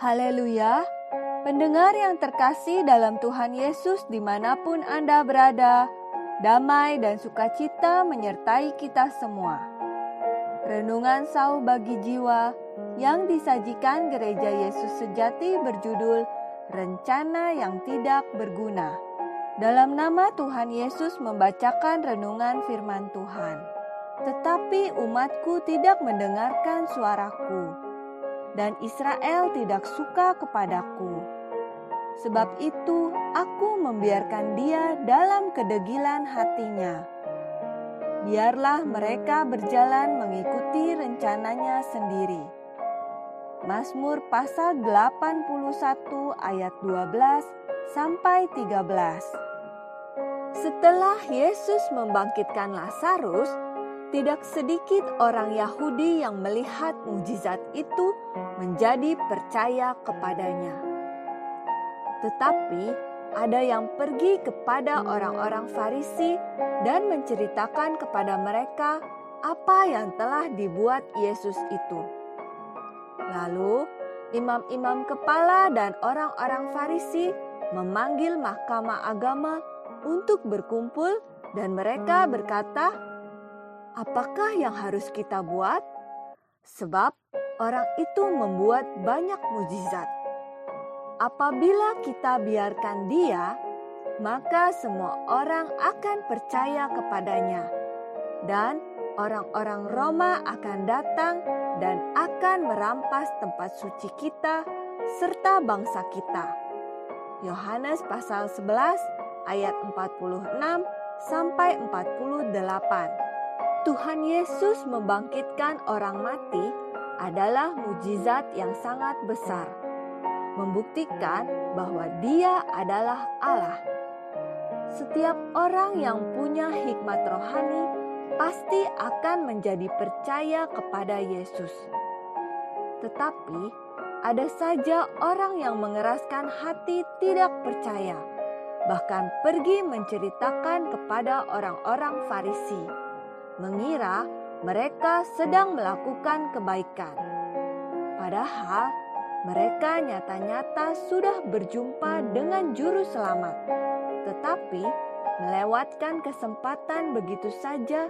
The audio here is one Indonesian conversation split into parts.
Haleluya! Pendengar yang terkasih dalam Tuhan Yesus di mana pun Anda berada, damai dan sukacita menyertai kita semua. Renungan sau bagi jiwa yang disajikan Gereja Yesus Sejati berjudul Rencana yang Tidak Berguna. Dalam nama Tuhan Yesus membacakan renungan firman Tuhan. Tetapi umatku tidak mendengarkan suaraku, dan Israel tidak suka kepadaku. Sebab itu aku membiarkan dia dalam kedegilan hatinya. Biarlah mereka berjalan mengikuti rencananya sendiri. Mazmur pasal 81 ayat 12 sampai 13. Setelah Yesus membangkitkan Lazarus, tidak sedikit orang Yahudi yang melihat mujizat itu menjadi percaya kepadanya. Tetapi ada yang pergi kepada orang-orang Farisi dan menceritakan kepada mereka apa yang telah dibuat Yesus itu. Lalu, imam-imam kepala dan orang-orang Farisi memanggil mahkamah agama untuk berkumpul, dan mereka berkata, "Apakah yang harus kita buat?" Sebab orang itu membuat banyak mujizat. Apabila kita biarkan dia, maka semua orang akan percaya kepadanya, dan orang-orang Roma akan datang dan akan merampas tempat suci kita serta bangsa kita. Yohanes pasal 11 ayat 46 sampai 48. Tuhan Yesus membangkitkan orang mati adalah mujizat yang sangat besar. Membuktikan bahwa Dia adalah Allah. Setiap orang yang punya hikmat rohani pasti akan menjadi percaya kepada Yesus, tetapi ada saja orang yang mengeraskan hati tidak percaya, bahkan pergi menceritakan kepada orang-orang Farisi, mengira mereka sedang melakukan kebaikan, padahal mereka nyata-nyata sudah berjumpa dengan Juru Selamat, tetapi melewatkan kesempatan begitu saja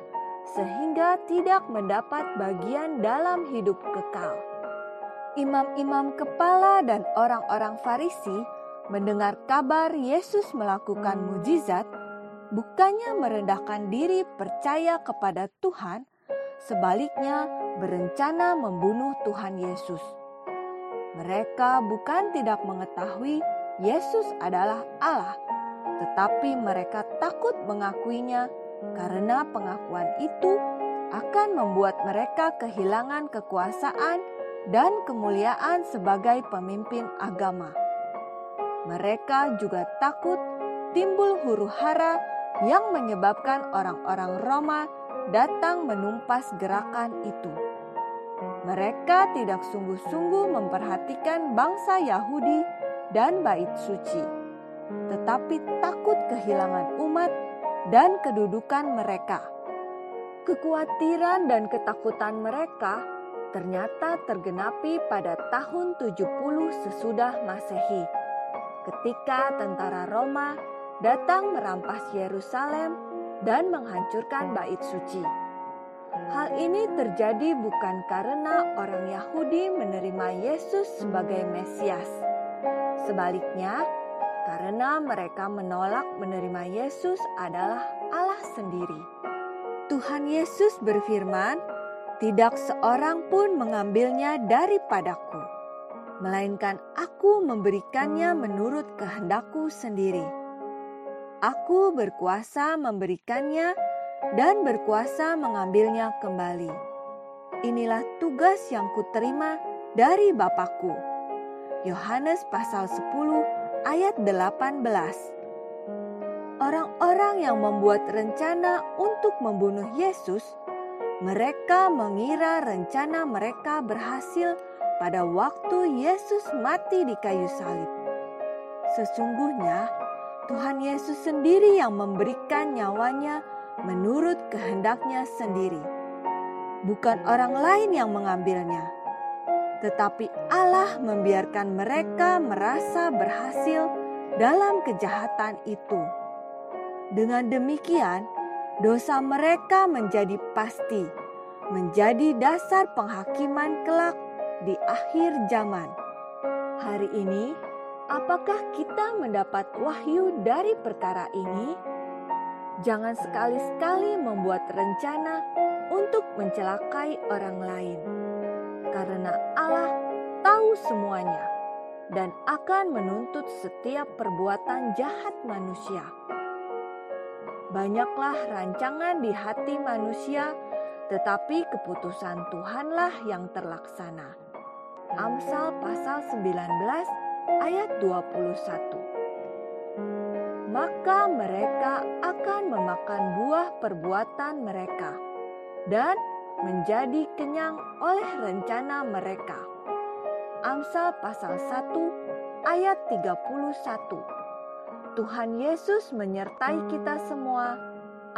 sehingga tidak mendapat bagian dalam hidup kekal. Imam-imam kepala dan orang-orang Farisi mendengar kabar Yesus melakukan mujizat, bukannya merendahkan diri percaya kepada Tuhan, sebaliknya berencana membunuh Tuhan Yesus. Mereka bukan tidak mengetahui Yesus adalah Allah, tetapi mereka takut mengakuinya karena pengakuan itu akan membuat mereka kehilangan kekuasaan dan kemuliaan sebagai pemimpin agama. Mereka juga takut timbul huru-hara yang menyebabkan orang-orang Roma datang menumpas gerakan itu. Mereka tidak sungguh-sungguh memperhatikan bangsa Yahudi dan bait suci, tetapi takut kehilangan umat dan kedudukan mereka. Kekhawatiran dan ketakutan mereka ternyata tergenapi pada tahun 70 sesudah Masehi, ketika tentara Roma datang merampas Yerusalem dan menghancurkan bait suci. Hal ini terjadi bukan karena orang Yahudi menerima Yesus sebagai Mesias. Sebaliknya, karena mereka menolak menerima Yesus adalah Allah sendiri. Tuhan Yesus berfirman, "Tidak seorang pun mengambilnya daripadaku, melainkan Aku memberikannya menurut kehendakku sendiri. Aku berkuasa memberikannya." dan berkuasa mengambilnya kembali. Inilah tugas yang kuterima dari Bapakku. Yohanes pasal 10 ayat 18. Orang-orang yang membuat rencana untuk membunuh Yesus, mereka mengira rencana mereka berhasil pada waktu Yesus mati di kayu salib. Sesungguhnya, Tuhan Yesus sendiri yang memberikan nyawanya menurut kehendaknya sendiri, bukan orang lain yang mengambilnya. tetapi Allah membiarkan mereka merasa berhasil dalam kejahatan itu. Dengan demikian, dosa mereka menjadi pasti, menjadi dasar penghakiman kelak di akhir zaman. Hari ini, apakah kita mendapat wahyu dari perkara ini? Jangan sekali-sekali membuat rencana untuk mencelakai orang lain karena Allah tahu semuanya dan akan menuntut setiap perbuatan jahat manusia. Banyaklah rancangan di hati manusia, tetapi keputusan Tuhanlah yang terlaksana. Amsal pasal 19 ayat 21. Maka mereka akan memakan buah perbuatan mereka dan menjadi kenyang oleh rencana mereka. Amsal pasal 1 ayat 31. Tuhan Yesus menyertai kita semua.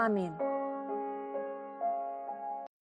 Amin.